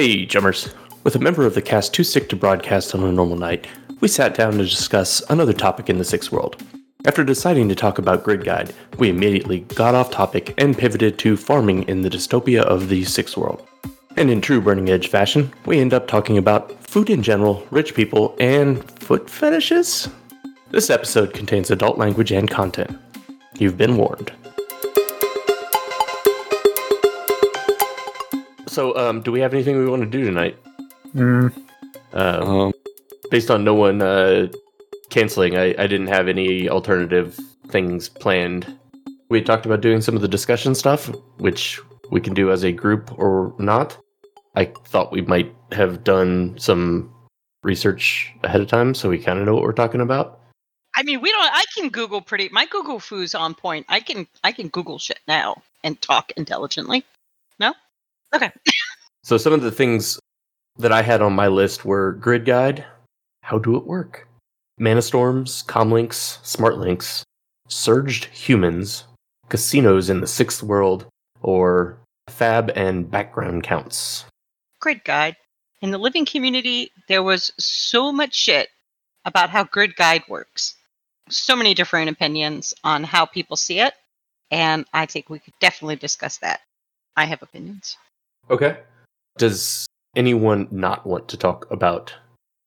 Hey, Chummers. With a member of the cast too sick to broadcast on a normal night, we sat down to discuss another topic in the Sixth World. After deciding to talk about Grid Guide, we immediately got off topic and pivoted to farming in the dystopia of the Sixth World. And in true Burning Edge fashion, we end up talking about food in general, rich people, and foot fetishes? This episode contains adult language and content. You've been warned. So, um, do we have anything we want to do tonight? Mm, Um, Um, based on no one uh, canceling, I, I didn't have any alternative things planned. We talked about doing some of the discussion stuff, which we can do as a group or not. I thought we might have done some research ahead of time so we kind of know what we're talking about. I mean, we don't. I can Google pretty. My Google foo's on point. I can. I can Google shit now and talk intelligently. No. Okay. So some of the things that I had on my list were grid guide, how do it work, mana storms, comlinks, smart links, surged humans, casinos in the sixth world, or fab and background counts. Grid guide. In the living community, there was so much shit about how grid guide works. So many different opinions on how people see it, and I think we could definitely discuss that. I have opinions. Okay. Does anyone not want to talk about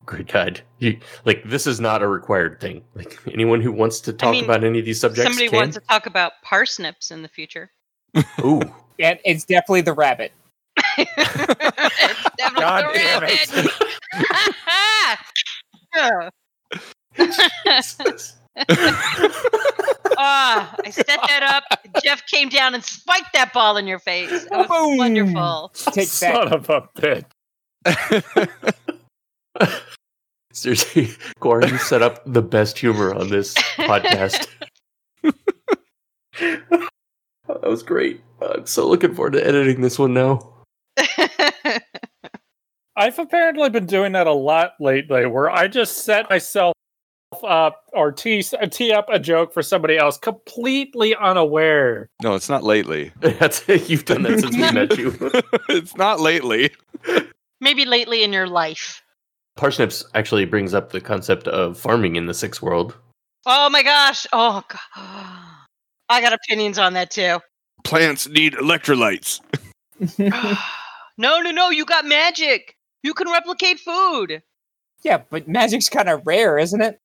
grid guide? You, like this is not a required thing. Like anyone who wants to talk mean, about any of these subjects Somebody can. wants to talk about parsnips in the future. Ooh. and it's definitely the rabbit. it's definitely God the damn it. Rabbit. Ah, I set that up. Jeff came down and spiked that ball in your face. It was Boom. wonderful. Take that. son of a bitch. Seriously, Corey, you set up the best humor on this podcast. that was great. I'm so looking forward to editing this one now. I've apparently been doing that a lot lately, where I just set myself up or tee, uh, tee up a joke for somebody else, completely unaware. No, it's not lately. That's you've done that since we met you. it's not lately. Maybe lately in your life. Parsnips actually brings up the concept of farming in the sixth world. Oh my gosh. Oh god. I got opinions on that too. Plants need electrolytes. no, no, no. You got magic. You can replicate food. Yeah, but magic's kind of rare, isn't it?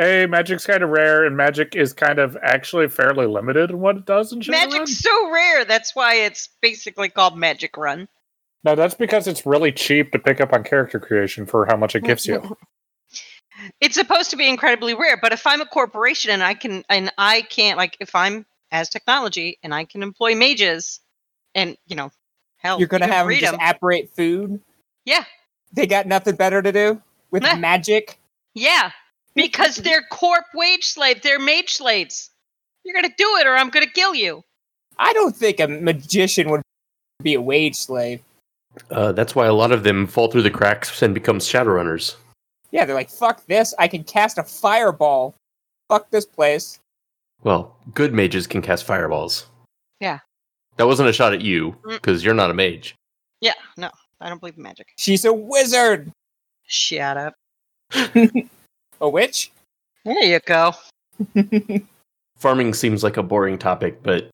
Hey, magic's kind of rare, and magic is kind of actually fairly limited in what it does in Shadowrun. Magic's so rare. That's why it's basically called Magic Run. No, that's because it's really cheap to pick up on character creation for how much it gives you. It's supposed to be incredibly rare, but if I'm a corporation and I can and I can't like if I'm as technology and I can employ mages and you know hell You're gonna you have them just just 'em. apparate food. Yeah. They got nothing better to do with Nah. magic. Yeah, because they're corp wage slaves. They're mage slaves. You're gonna do it, or I'm gonna kill you. I don't think a magician would be a wage slave. Uh, that's why a lot of them fall through the cracks and become shadowrunners. Yeah, they're like, fuck this. I can cast a fireball. Fuck this place. Well, good mages can cast fireballs. Yeah. That wasn't a shot at you Mm. because you're not a mage. Yeah, no, I don't believe in magic. She's a wizard. Shut up. A witch? There you go. Farming seems like a boring topic, but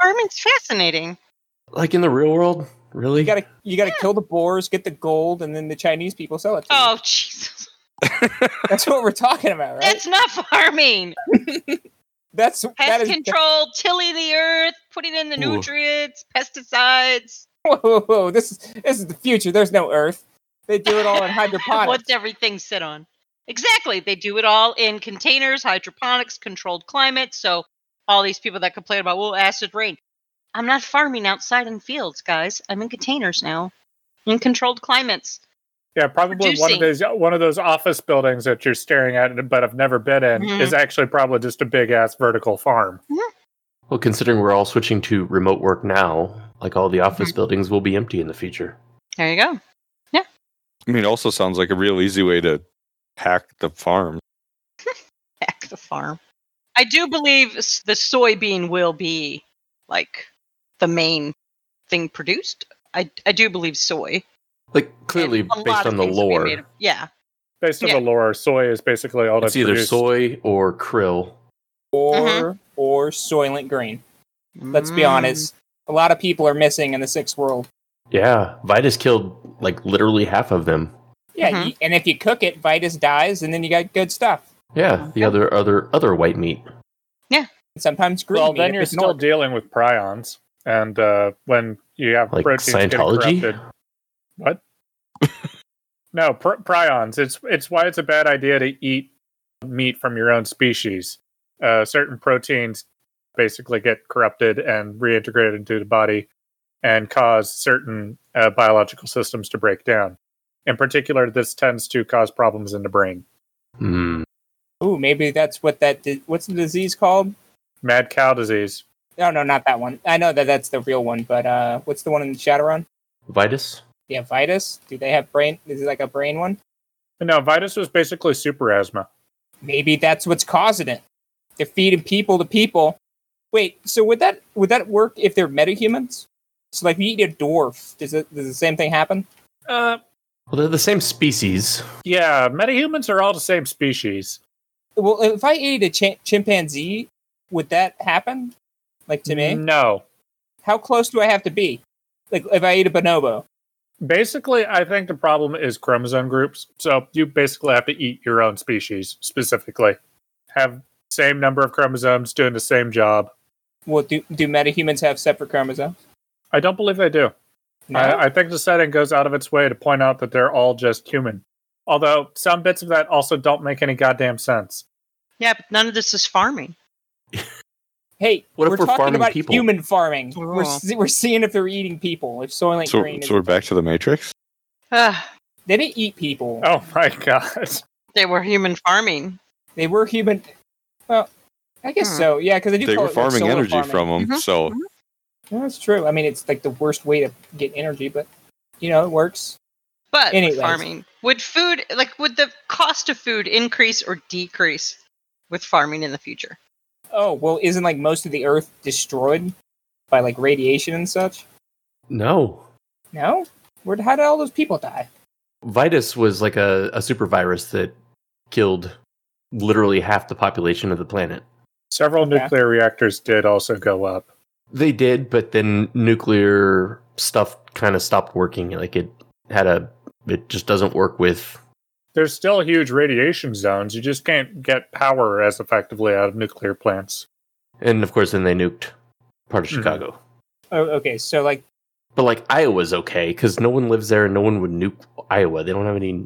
Farming's fascinating. like in the real world, really? You gotta you gotta kill the boars, get the gold, and then the Chinese people sell it to you. Oh Jesus, That's what we're talking about, right? that's not farming. That's that Pest is control, tilling the earth, putting in the Ooh. nutrients, pesticides. whoa, whoa, whoa. This is this is the future. There's no earth. They do it all in hydroponics. What's everything sit on? Exactly. They do it all in containers, hydroponics, controlled climate. So all these people that complain about, well, acid rain. I'm not farming outside in fields, guys. I'm in containers now. In controlled climates. Yeah, probably one of those one of those office buildings that you're staring at but have never been in Mhm. is actually probably just a big ass vertical farm. Well, considering we're all switching to remote work now, like all the office buildings will be empty in the future. There you go. Yeah. I mean, it also sounds like a real easy way to hack the farm. Heck, the farm. I do believe the soybean will be like the main thing produced. I, I do believe soy. Like clearly And a lot based on the things would be lore, of- yeah. Based on Yeah. the lore, soy is basically all that's it's either produced. soy or krill. Or or Soylent Green. Let's be Mm. honest. A lot of people are missing in the sixth world. Yeah, VITAS killed like literally half of them. Yeah, Mhm. and if you cook it, VITAS dies, and then you got good stuff. Yeah, the other other other white meat. And sometimes green Well, meat then you're still not. dealing with prions, and uh, when you have Like proteins getting Scientology? corrupted, what? no, pr- prions. It's it's why it's a bad idea to eat meat from your own species. Uh, certain proteins basically get corrupted and reintegrated into the body, and cause certain uh, biological systems to break down. In particular, this tends to cause problems in the brain. Hmm. Ooh, maybe that's what that. Di- what's the disease called? Mad cow disease. No, no, not that one. I know that that's the real one, but uh, what's the one in Shadowrun? VITAS? Yeah, VITAS. Do they have brain? Is it like a brain one? No, VITAS was basically super asthma. Maybe that's what's causing it. They're feeding people to people. Wait, so would that would that work if they're metahumans? So like, you eat a dwarf, does it does the same thing happen? Uh, Well, they're the same species. yeah, metahumans are all the same species. Well, if I ate a ch- chimpanzee, would that happen? Like to me, No. how close do I have to be? Like if I ate a bonobo, Basically, I think the problem is chromosome groups. So you basically have to eat your own species specifically. Have same number of chromosomes doing the same job. well, do do metahumans have separate chromosomes? I don't believe they do. No. I, I think the setting goes out of its way to point out that they're all just human. Although some bits of that also don't make any goddamn sense. Yeah, but none of this is farming. hey, What if we're, we're talking farming about people? human farming. We're Oh. we're seeing if they're eating people. If Soylent So, Green, is so we're back to the Matrix. Ugh, they didn't eat people. Oh my god. they were human farming. They were human. Well, I guess Hmm. so. Yeah, because they do. They call were it, like, farming solar energy farming. from them, Mhm. so Yeah, that's true. I mean, it's like the worst way to get energy, but you know, it works. But with Anyways. farming, would food like would the cost of food increase or decrease with farming in the future? Oh well, isn't like most of the Earth destroyed by like radiation and such? No. No. Where? How did all those people die? VITAS was like a, a super virus that killed literally half the population of the planet. Several Okay. nuclear reactors did also go up. They did, but then nuclear stuff kind of stopped working. Like it had a, it just doesn't work with. There's still huge radiation zones. You just can't get power as effectively out of nuclear plants. And of course, then they nuked part of Mhm. Chicago. Oh, okay. So like, But like Iowa's okay because no one lives there and no one would nuke Iowa. They don't have any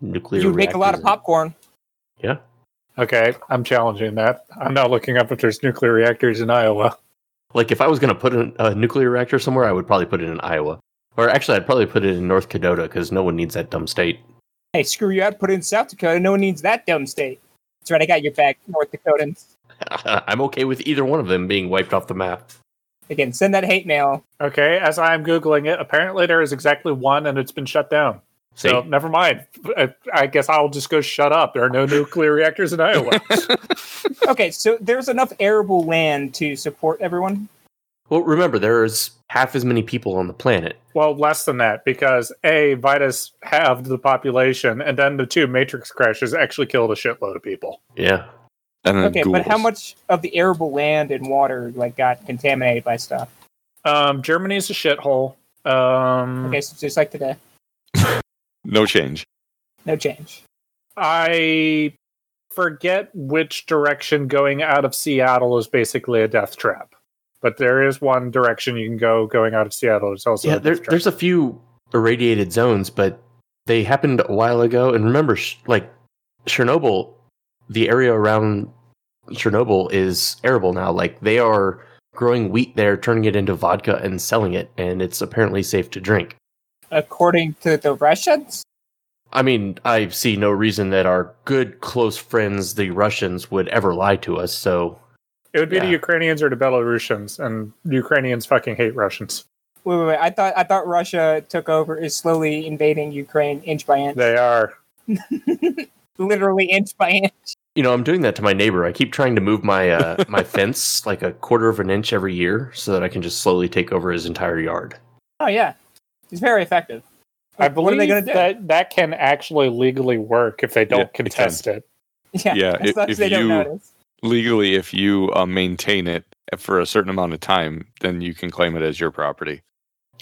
nuclear. you make a lot of popcorn. Yeah. Okay, I'm challenging that. I'm now looking up if there's nuclear reactors in Iowa. Like if I was going to put an- a nuclear reactor somewhere, I would probably put it in Iowa. Or actually, I'd probably put it in North Dakota because no one needs that dumb state. Hey, screw you! I'd put it in South Dakota. No one needs that dumb state. That's right. I got your back, North Dakotans. I'm okay with either one of them being wiped off the map. Again, send that hate mail. Okay, as I'm Googling it, apparently there is exactly one and it's been shut down. See? So never mind. I- I guess I'll just go shut up. There are no nuclear reactors in Iowa. Okay, so there's enough arable land to support everyone. Well, remember, there's half as many people on the planet. well, less than that because A, VITAS halved the population, and then the two Matrix crashes actually killed a shitload of people. Yeah. and then Okay, but how much of the arable land and water like got contaminated by stuff? Um, Germany's a shithole. Um, Okay, so just like today, No change. no change. I forget which direction going out of Seattle is basically a death trap. But there is one direction you can go going out of Seattle. It's also yeah, a there, trap. there's a few irradiated zones, but they happened a while ago. And remember, sh- like Chernobyl, the area around Chernobyl is arable now. Like they are growing wheat there, turning it into vodka and selling it, and it's apparently safe to drink. According to the Russians, I mean, I see no reason that our good close friends, the Russians, would ever lie to us. So It would be the Ukrainians or the Belarusians, and Ukrainians fucking hate Russians. wait, wait, wait. I thought I thought Russia took over, is slowly invading Ukraine inch by inch, They are. literally inch by inch. you know, I'm doing that to my neighbor. I keep trying to move my uh, my fence like a quarter of an inch every year, so that I can just slowly take over his entire yard. Oh yeah, it's very effective. I Like, what are believe they gonna do? that that can actually legally work if they don't Yeah, contest it. Yeah, Yeah, as if- as if they don't you- Legally, if you uh, maintain it for a certain amount of time, then you can claim it as your property.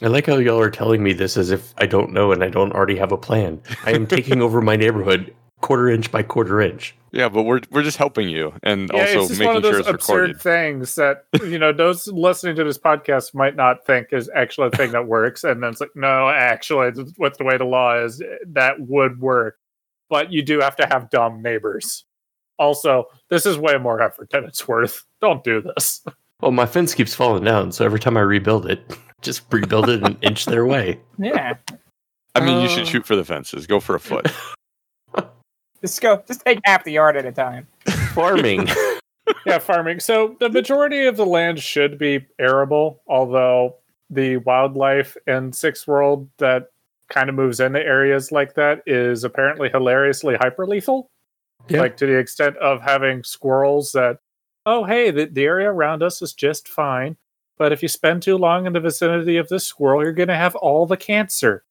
I like how y'all are telling me this as if I don't know and I don't already have a plan. I am taking over my neighborhood quarter inch by quarter inch. Yeah, but we're we're just helping you and Yeah, also it's just making one of sure those it's absurd recorded. things that you know those listening to this podcast might not think is actually a thing that works, and then it's like, no, actually, th- what the way the law is, that would work, but you do have to have dumb neighbors. Also, this is way more effort than it's worth. Don't do this. Well, my fence keeps falling down, so every time I rebuild it, just rebuild it an inch their way. Yeah, I mean, you Uh, should shoot for the fences. Go for a foot. just go. Just take half the yard at a time. Farming. yeah, farming. So the majority of the land should be arable, although the wildlife in Sixth World that kind of moves into areas like that is apparently hilariously hyper lethal. Yeah. Like to the extent of having squirrels that, oh, hey, the, the area around us is just fine. But if you spend too long in the vicinity of this squirrel, you're going to have all the cancer.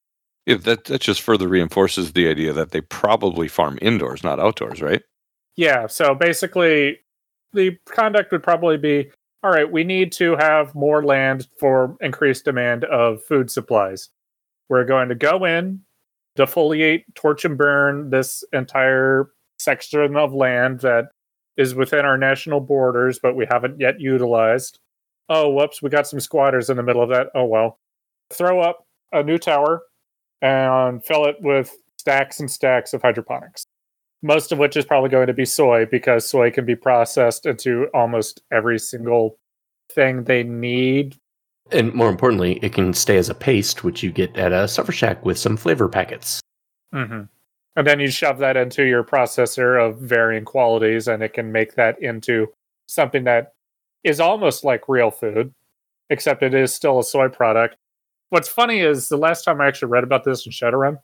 Yeah, that that just further reinforces the idea that they probably farm indoors, not outdoors, right? Yeah, so basically, the conduct would probably be all right, we need to have more land for increased demand of food supplies. We're going to go in, defoliate, torch, and burn this entire section of land that is within our national borders, but we haven't yet utilized. Oh, whoops, we got some squatters in the middle of that. Oh, well. Throw up a new tower and fill it with stacks and stacks of hydroponics most of which is probably going to be soy because soy can be processed into almost every single thing they need. and more importantly, it can stay as a paste, which you get at a Stuffer Shack with some flavor packets. Mm-hmm. And then you shove that into your processor of varying qualities, and it can make that into something that is almost like real food, except it is still a soy product. What's funny is the last time I actually read about this in Shadowrun,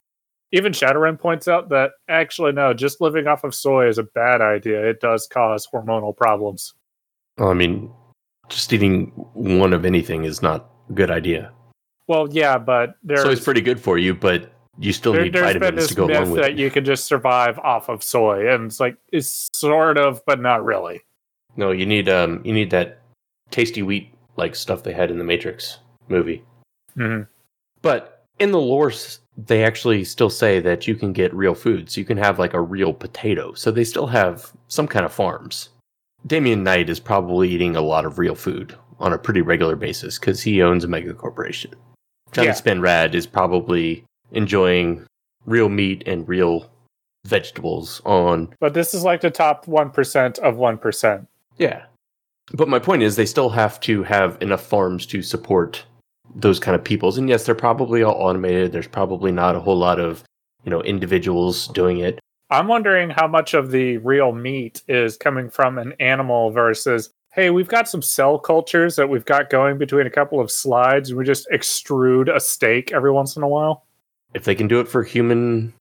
even Shadowrun points out that actually, no, just living off of soy is a bad idea. It does cause hormonal problems. Well, I mean, just eating one of anything is not a good idea. Well, yeah, but there's So it's pretty good for you, but you still there, need vitamins to go along with that it. you can just survive off of soy, and it's like it's sort of, but not really. No, you need um, you need that tasty wheat like stuff they had in the Matrix movie. Hmm But in the lore, they actually still say that you can get real food. So You can have like a real potato. So they still have some kind of farms. Damien Knight is probably eating a lot of real food on a pretty regular basis because he owns a mega corporation. Johnny Yeah. Spinrad is probably enjoying real meat and real vegetables on But this is like the top one percent of one percent. Yeah. But my point is, they still have to have enough farms to support those kind of peoples. And yes, they're probably all automated. There's probably not a whole lot of, you know, individuals doing it. I'm wondering how much of the real meat is coming from an animal versus, hey, we've got some cell cultures that we've got going between a couple of slides, and we just extrude a steak every once in a while. If they can do it for human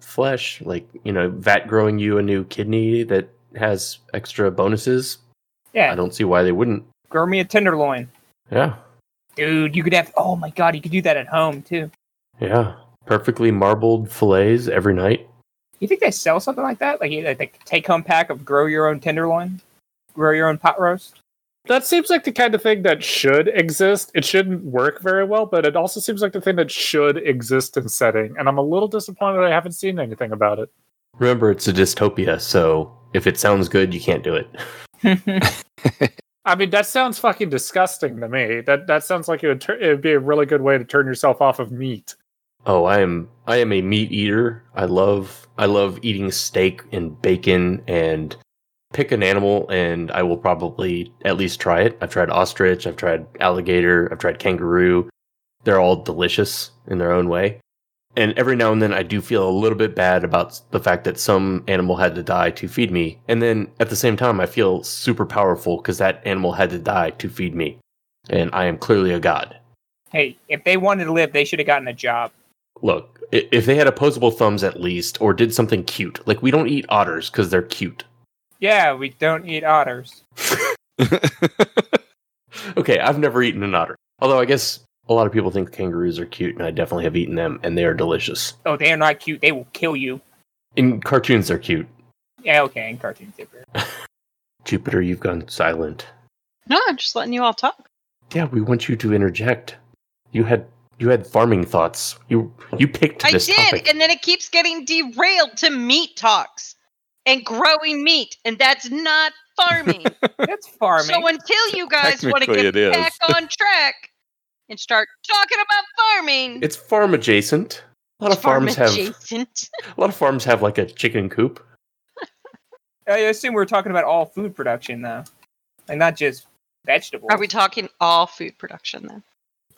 flesh, like, you know, vat growing you a new kidney that has extra bonuses, Yeah, I don't see why they wouldn't. grow me a tenderloin, Yeah. Dude. You could have. Oh my god, you could do that at home too. Yeah. Perfectly marbled fillets every night. You think they sell something like that? Like, like a take-home pack of grow your own tenderloin, grow your own pot roast. That seems like the kind of thing that should exist. It shouldn't work very well, but it also seems like the thing that should exist in setting. And I'm a little disappointed I haven't seen anything about it. Remember, it's a dystopia, so if it sounds good, you can't do it. I mean, that sounds fucking disgusting to me. That that sounds like it would, it would be a really good way to turn yourself off of meat. Oh, I am I am a meat eater. I love I love eating steak and bacon and pick an animal and I will probably at least try it. I've tried ostrich, I've tried alligator, I've tried kangaroo. They're all delicious in their own way. And every now and then I do feel a little bit bad about the fact that some animal had to die to feed me. And then at the same time I feel super powerful because that animal had to die to feed me. And I am clearly a god. hey, if they wanted to live, they should have gotten a job. look, if they had opposable thumbs at least, or did something cute, like we don't eat otters because they're cute. Yeah, we don't eat otters. okay, I've never eaten an otter. Although I guess a lot of people think kangaroos are cute, and I definitely have eaten them, and they are delicious. Oh, they are not cute. They will kill you. In cartoons, they're cute. Yeah, okay, in cartoons, they're Jupiter, you've gone silent. No, I'm just letting you all talk. Yeah, we want you to interject. You had you had farming thoughts. You you picked I did, topic. and then it keeps getting derailed to meat talks and growing meat, and that's not farming. That's farming. so until you guys want to get back on track and start talking about farming, It's farm adjacent. A lot of farm farms have adjacent. a lot of farms have like a chicken coop. I assume we're talking about all food production, though, and not just vegetables. Are we talking all food production then?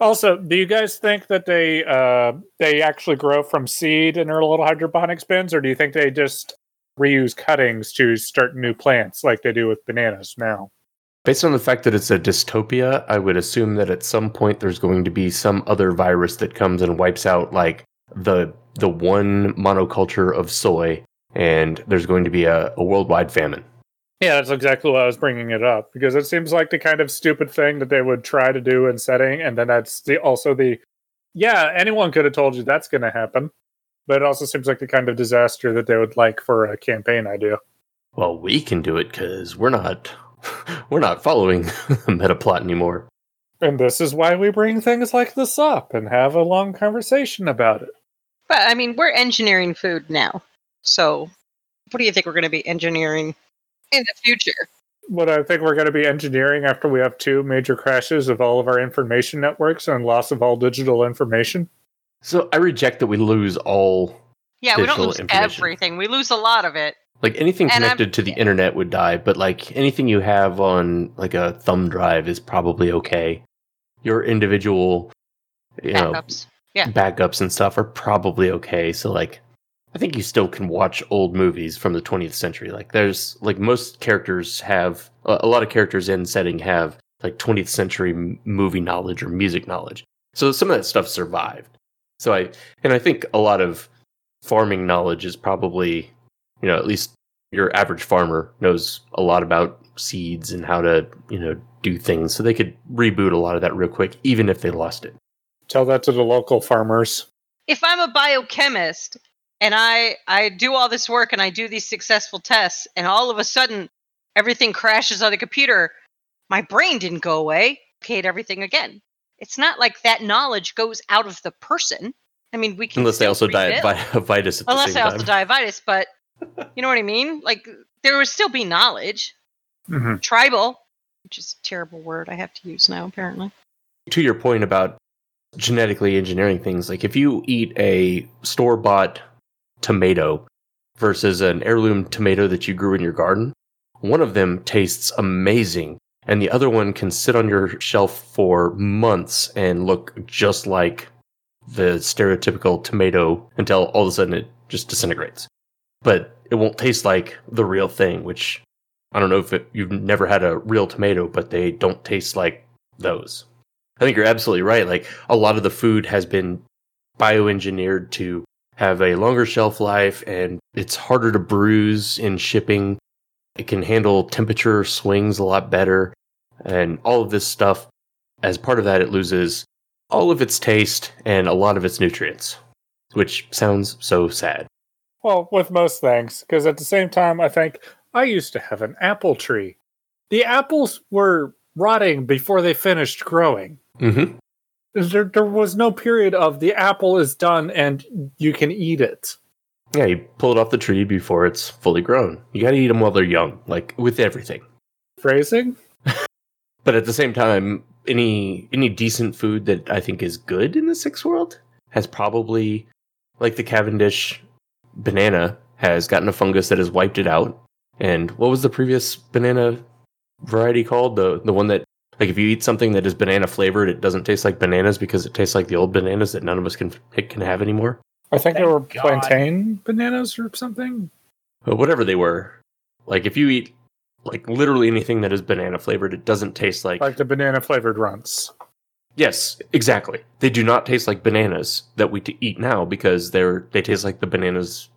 Also, do you guys think that they uh, they actually grow from seed in their little hydroponics bins, or do you think they just reuse cuttings to start new plants like they do with bananas now? Based on the fact that it's a dystopia, I would assume that at some point there's going to be some other virus that comes and wipes out like the the one monoculture of soy, and there's going to be a, a worldwide famine. Yeah, that's exactly why I was bringing it up because it seems like the kind of stupid thing that they would try to do in setting, and then that's the also the yeah anyone could have told you that's going to happen, but it also seems like the kind of disaster that they would like for a campaign idea. Well, we can do it because we're not we're not following the meta plot anymore. And this is why we bring things like this up and have a long conversation about it. But I mean, we're engineering food now. So what do you think we're going to be engineering in the future? What I think we're going to be engineering after we have two major crashes of all of our information networks and loss of all digital information. So I reject that we lose all Yeah, we don't lose everything. We lose a lot of it. Like anything connected to the internet would die, but like anything you have on like a thumb drive is probably okay. Your individual you know Backups. Yeah. backups and stuff are probably okay. So like I think you still can watch old movies from the 20th century. Like there's like most characters have a lot of characters in setting have like 20th century movie knowledge or music knowledge. So some of that stuff survived. So I and I think a lot of farming knowledge is probably you know at least your average farmer knows a lot about seeds and how to you know do things so they could reboot a lot of that real quick even if they lost it Tell that to the local farmers. If I'm a biochemist and I I do all this work and I do these successful tests and all of a sudden everything crashes on the computer, my brain didn't go away. Create everything again. It's not like that knowledge goes out of the person. I mean, we can unless they also die rebuild. of vi- of VITAS at the unless they time also die of VITAS, but you know what I mean? Like there would still be knowledge. Mm-hmm. Tribal, which is a terrible word I have to use now, apparently. to your point about genetically engineering things, like if you eat a store bought tomato versus an heirloom tomato that you grew in your garden, one of them tastes amazing, and the other one can sit on your shelf for months and look just like the stereotypical tomato until all of a sudden it just disintegrates. But it won't taste like the real thing, which I don't know if it, you've never had a real tomato, but they don't taste like those. I think you're absolutely right. Like a lot of the food has been bioengineered to have a longer shelf life and it's harder to bruise in shipping. It can handle temperature swings a lot better. And all of this stuff, as part of that, it loses all of its taste and a lot of its nutrients, which sounds so sad. Well, with most things, because at the same time, I think I used to have an apple tree. The apples were rotting before they finished growing. Mm-hmm. There, there was no period of the apple is done and you can eat it. Yeah, you pull it off the tree before it's fully grown. You got to eat them while they're young, like with everything. Phrasing? But at the same time, any any decent food that I think is good in the sixth world has probably, like the Cavendish banana, has gotten a fungus that has wiped it out. And what was the previous banana variety called? The the one that like if you eat something that is banana flavored, it doesn't taste like bananas because it tastes like the old bananas that none of us can can have anymore. I think they were God. plantain bananas or something. But whatever they were, like if you eat like literally anything that is banana flavored, it doesn't taste like Like the banana flavored runts. Yes, exactly. They do not taste like bananas that we eat now because they're they taste like the bananas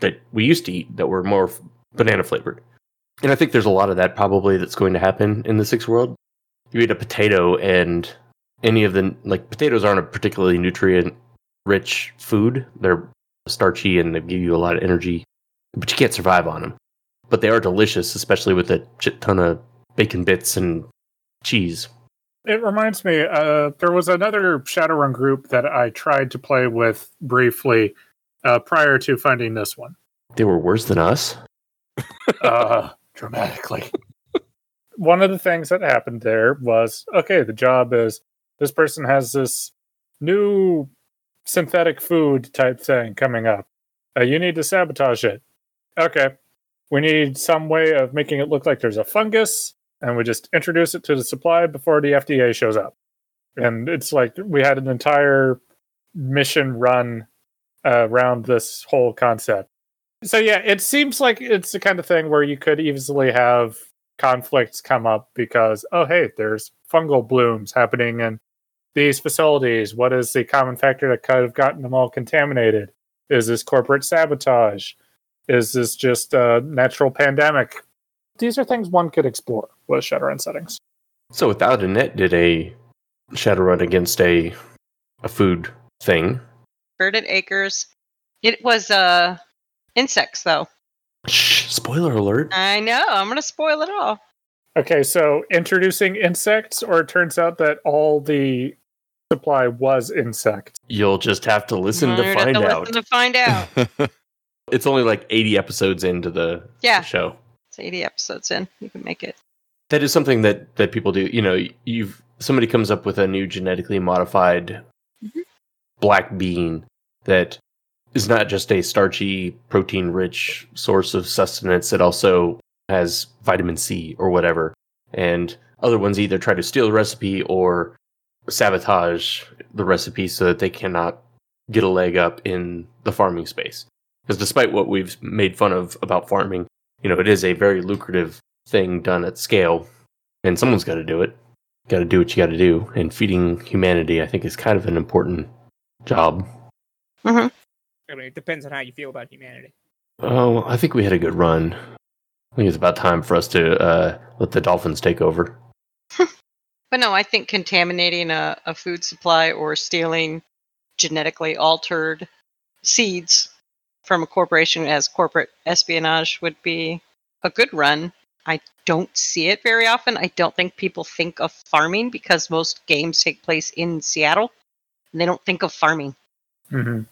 that we used to eat that were more banana flavored. And I think there's a lot of that probably that's going to happen in the sixth world. You eat a potato and any of the like potatoes aren't a particularly nutrient rich food. They're starchy and they give you a lot of energy, but you can't survive on them. But they are delicious, especially with a shit ton of bacon bits and cheese. It reminds me, uh, there was another Shadowrun group that I tried to play with briefly uh, prior to finding this one. They were worse than us. Uh, dramatically. one of the things that happened there was okay, the job is this person has this new synthetic food type thing coming up. Uh, you need to sabotage it. Okay. We need some way of making it look like there's a fungus, and we just introduce it to the supply before the FDA shows up. And it's like we had an entire mission run uh, around this whole concept. So, yeah, it seems like it's the kind of thing where you could easily have conflicts come up because, oh, hey, there's fungal blooms happening in these facilities. What is the common factor that could have gotten them all contaminated? Is this corporate sabotage? Is this just a natural pandemic? These are things one could explore with Shadowrun settings. So without a net did a Shadowrun against a a food thing. Verdant Acres. It was uh insects though. Shh, spoiler alert. I know. I'm gonna spoil it all. Okay, so introducing insects, or it turns out that all the supply was insect. You'll just have to listen to find to out. Listen to find out. It's only like 80 episodes into the Yeah. show. it's 80 episodes in. You can make it. That is something that that people do. You know, you've somebody comes up with a new genetically modified Mhm. black bean that is not just a starchy, protein rich source of sustenance, it also has vitamin C or whatever. And other ones either try to steal the recipe or sabotage the recipe so that they cannot get a leg up in the farming space. Because despite what we've made fun of about farming, you know, it is a very lucrative thing done at scale, and someone's got to do it. Got to do what you got to do, and feeding humanity, I think, is kind of an important job. I mean, it depends on how you feel about humanity. Oh, I think we had a good run. I think it's about time for us to uh, let the dolphins take over. But no, I think contaminating a, a food supply or stealing genetically altered seeds from a corporation as corporate espionage would be a good run. I don't see it very often. I don't think people think of farming because most games take place in Seattle. And they don't think of farming. hmm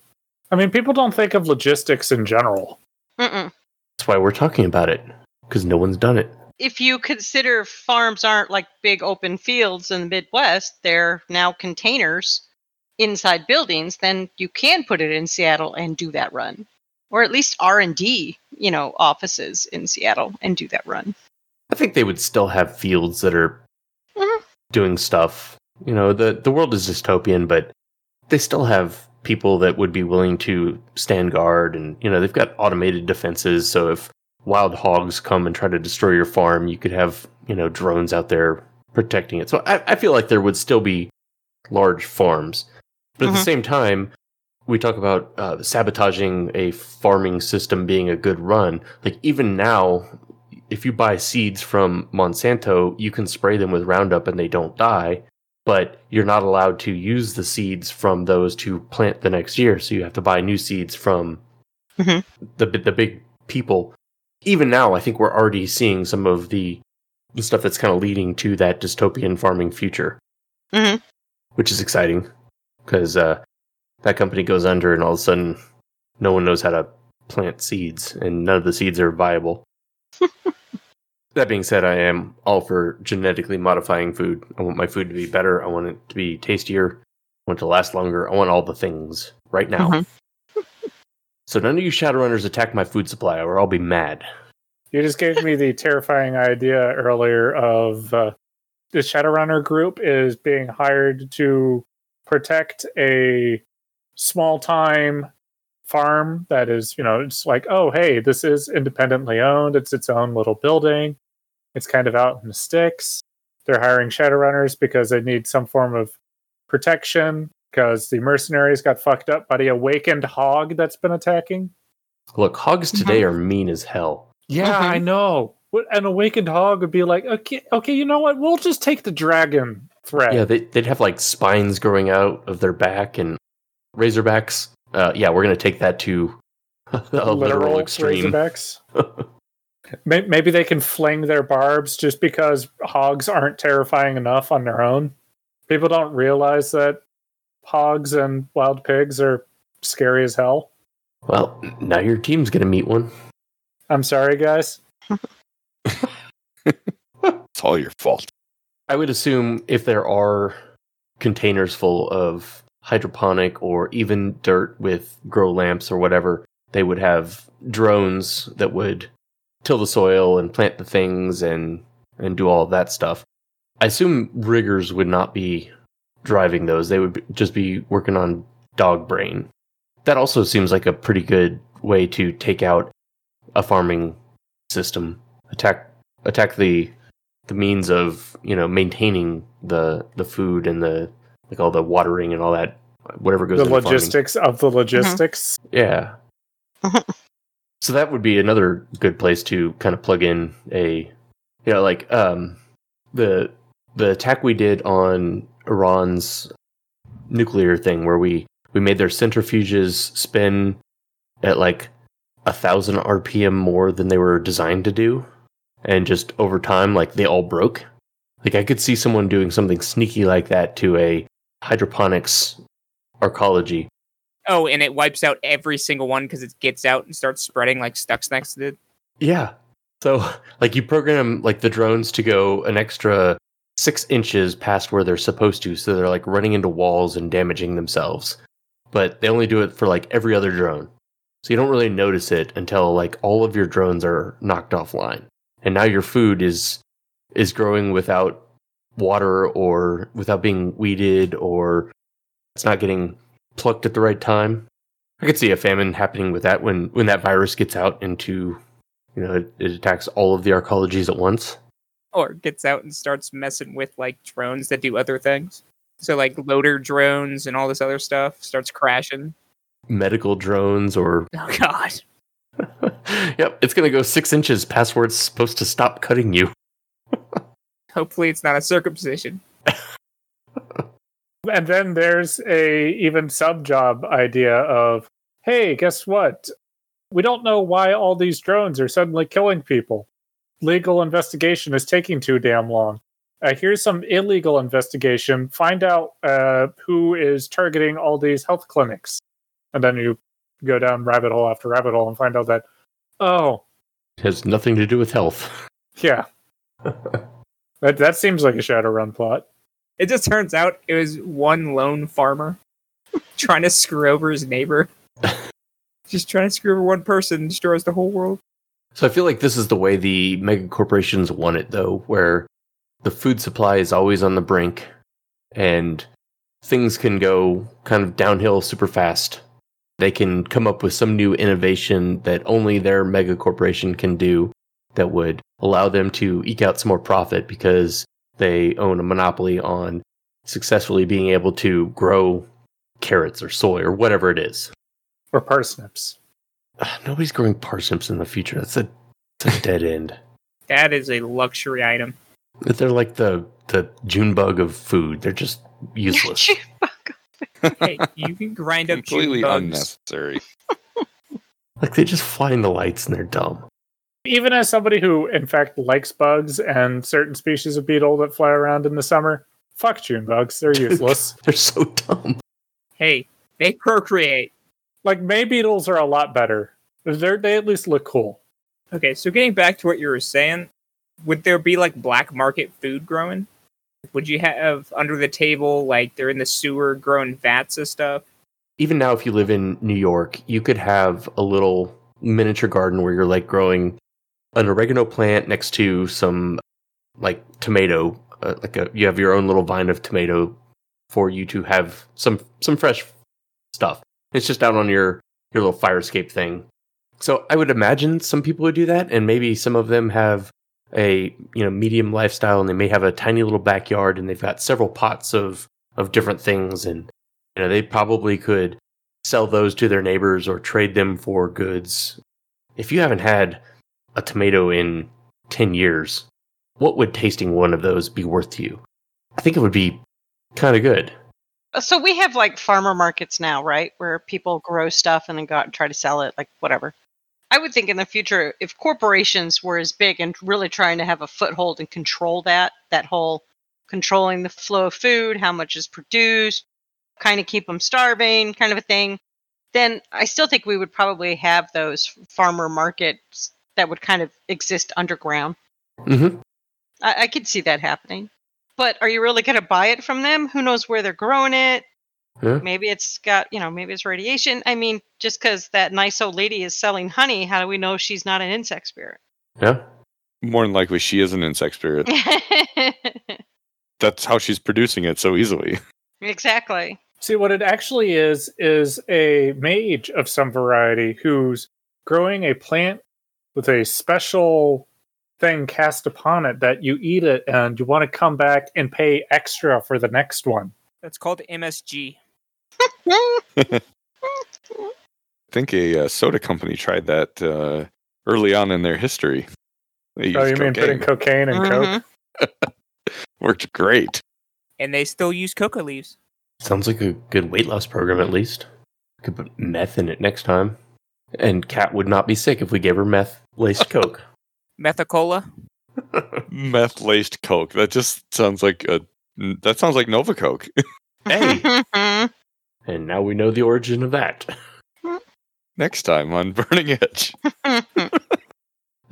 I mean, people don't think of logistics in general. Mm-mm. That's why we're talking about it, because no one's done it. if you consider farms aren't like big open fields in the Midwest, they're now containers inside buildings, then you can put it in Seattle and do that run. Or at least R&D, you know, offices in Seattle and do that run. I think they would still have fields that are Mhm. doing stuff. You know, the the world is dystopian, but they still have people that would be willing to stand guard, and you know, they've got automated defenses. So if wild hogs come and try to destroy your farm, you could have you know drones out there protecting it. So I, I feel like there would still be large farms, but at the Mhm. same time. We talk about uh, sabotaging a farming system being a good run. Like even now, if you buy seeds from Monsanto, you can spray them with Roundup and they don't die, but you're not allowed to use the seeds from those to plant the next year. So you have to buy new seeds from Mhm. the the big people. Even now, I think we're already seeing some of the, the stuff that's kind of leading to that dystopian farming future, Mhm. which is exciting because uh, that company goes under and all of a sudden no one knows how to plant seeds and none of the seeds are viable. That being said, I am all for genetically modifying food. I want my food to be better. I want it to be tastier. I want it to last longer. I want all the things right now. Mhm. So none of you Shadowrunners attack my food supply, or I'll be mad. You just gave me the terrifying idea earlier of uh, the Shadowrunner group is being hired to protect a small time farm that is, you know, it's like, oh, hey, this is independently owned. It's its own little building. It's kind of out in the sticks. They're hiring Shadowrunners because they need some form of protection because the mercenaries got fucked up by the awakened hog that's been attacking. Look, hogs today are mean as hell. Yeah, Mhm. I know. An awakened hog would be like, okay, okay, you know what? We'll just take the dragon thread. Yeah, they, they'd have like spines growing out of their back and razorbacks. Uh, yeah, we're gonna take that to a literal, extreme. Maybe they can fling their barbs just because hogs aren't terrifying enough on their own. People don't realize that hogs and wild pigs are scary as hell. Well, now your team's gonna meet one. I'm sorry, guys. It's all your fault. I would assume if there are containers full of hydroponic or even dirt with grow lamps or whatever, they would have drones that would till the soil and plant the things and and do all that stuff. I assume riggers would not be driving those. They would just be working on dog brain. That also seems like a pretty good way to take out a farming system. Attack attack the the means of you know maintaining the the food and the like all the watering and all that whatever goes The into farming. logistics of the logistics. Yeah. so that would be another good place to kind of plug in a you know like um the the attack we did on Iran's nuclear thing where we we made their centrifuges spin at like a thousand RPM more than they were designed to do. And just over time, like they all broke. Like I could see someone doing something sneaky like that to a hydroponics arcology Oh, and it wipes out every single one because it gets out and starts spreading like Stuxnet did. Yeah. So, like, you program like the drones to go an extra six inches past where they're supposed to, so they're like running into walls and damaging themselves. But they only do it for like every other drone, so you don't really notice it until like all of your drones are knocked offline, and now your food is is growing without water or without being weeded or it's not getting plucked at the right time. I could see a famine happening with that when when that virus gets out into you know, it, it attacks all of the arcologies at once. Or gets out and starts messing with like drones that do other things. So like loader drones and all this other stuff starts crashing. Medical drones, or Oh god. yep, it's gonna go six inches past where it's supposed to stop cutting you. Hopefully it's not a circumcision. And then there's a even sub job idea of, hey, guess what? We don't know why all these drones are suddenly killing people. Legal investigation is taking too damn long. Uh, here's some illegal investigation. Find out uh, who is targeting all these health clinics, and then you go down rabbit hole after rabbit hole and find out that, oh, It has nothing to do with health. yeah, that that seems like a Shadowrun plot. It just turns out it was one lone farmer trying to screw over his neighbor. just trying to screw over one person destroys the whole world. So I feel like this is the way the mega corporations want it, though, where the food supply is always on the brink, and things can go kind of downhill super fast. They can come up with some new innovation that only their mega corporation can do that would allow them to eke out some more profit because they own a monopoly on successfully being able to grow carrots or soy or whatever it is. Or parsnips. Ugh, Nobody's growing parsnips in the future. That's a, that's a dead end. That is a luxury item. They're like the the June bug of food. They're just useless. Hey, you can grind up Completely June bugs. unnecessary. like they just fly in the lights and they're dumb. Even as somebody who in fact likes bugs and certain species of beetle that fly around in the summer fuck june bugs they're useless They're so dumb. Hey, they procreate. like may beetles are a lot better they're, they at least look cool Okay, so getting back to what you were saying, would there be like black market food growing? Would you have under the table, like they're in the sewer growing vats of stuff? Even now, if you live in New York, you could have a little miniature garden where you're like growing an oregano plant next to some like tomato, uh, like a you have your own little vine of tomato for you to have some some fresh stuff. It's just out on your your little fire escape thing. So I would imagine some people would do that, and maybe some of them have a you know medium lifestyle, and they may have a tiny little backyard, and they've got several pots of of different things, and you know they probably could sell those to their neighbors or trade them for goods. If you haven't had a tomato in ten years, what would tasting one of those be worth to you? I think it would be kind of good. Uh, So we have like farmer markets now, right? Where people grow stuff and then go out and try to sell it, like whatever. I would think in the future, if corporations were as big and really trying to have a foothold and control that, that whole controlling the flow of food, how much is produced, kind of keep them starving, kind of a thing, then I still think we would probably have those farmer markets that would kind of exist underground. Mm-hmm. I, I could see that happening. But are you really going to buy it from them? Who knows where they're growing it? Yeah. Maybe it's got, you know, maybe it's radiation. I mean, just because that nice old lady is selling honey, how do we know she's not an insect spirit? Yeah. More than likely, she is an insect spirit. That's how she's producing it so easily. exactly. See, what it actually is, is a mage of some variety who's growing a plant with a special thing cast upon it that you eat it and you want to come back and pay extra for the next one. That's called MSG. I think a uh, soda company tried that uh, early on in their history. They Oh, used you mean putting cocaine. cocaine and Mhm. coke? Worked great. And they still use coca leaves. Sounds like a good weight loss program, at least. Could put meth in it next time. And Kat would not be sick if we gave her meth laced Coke. Methacola. Meth laced Coke. That just sounds like a. That sounds like Nova Coke. Hey. And now we know the origin of that. Next time on Burning Edge.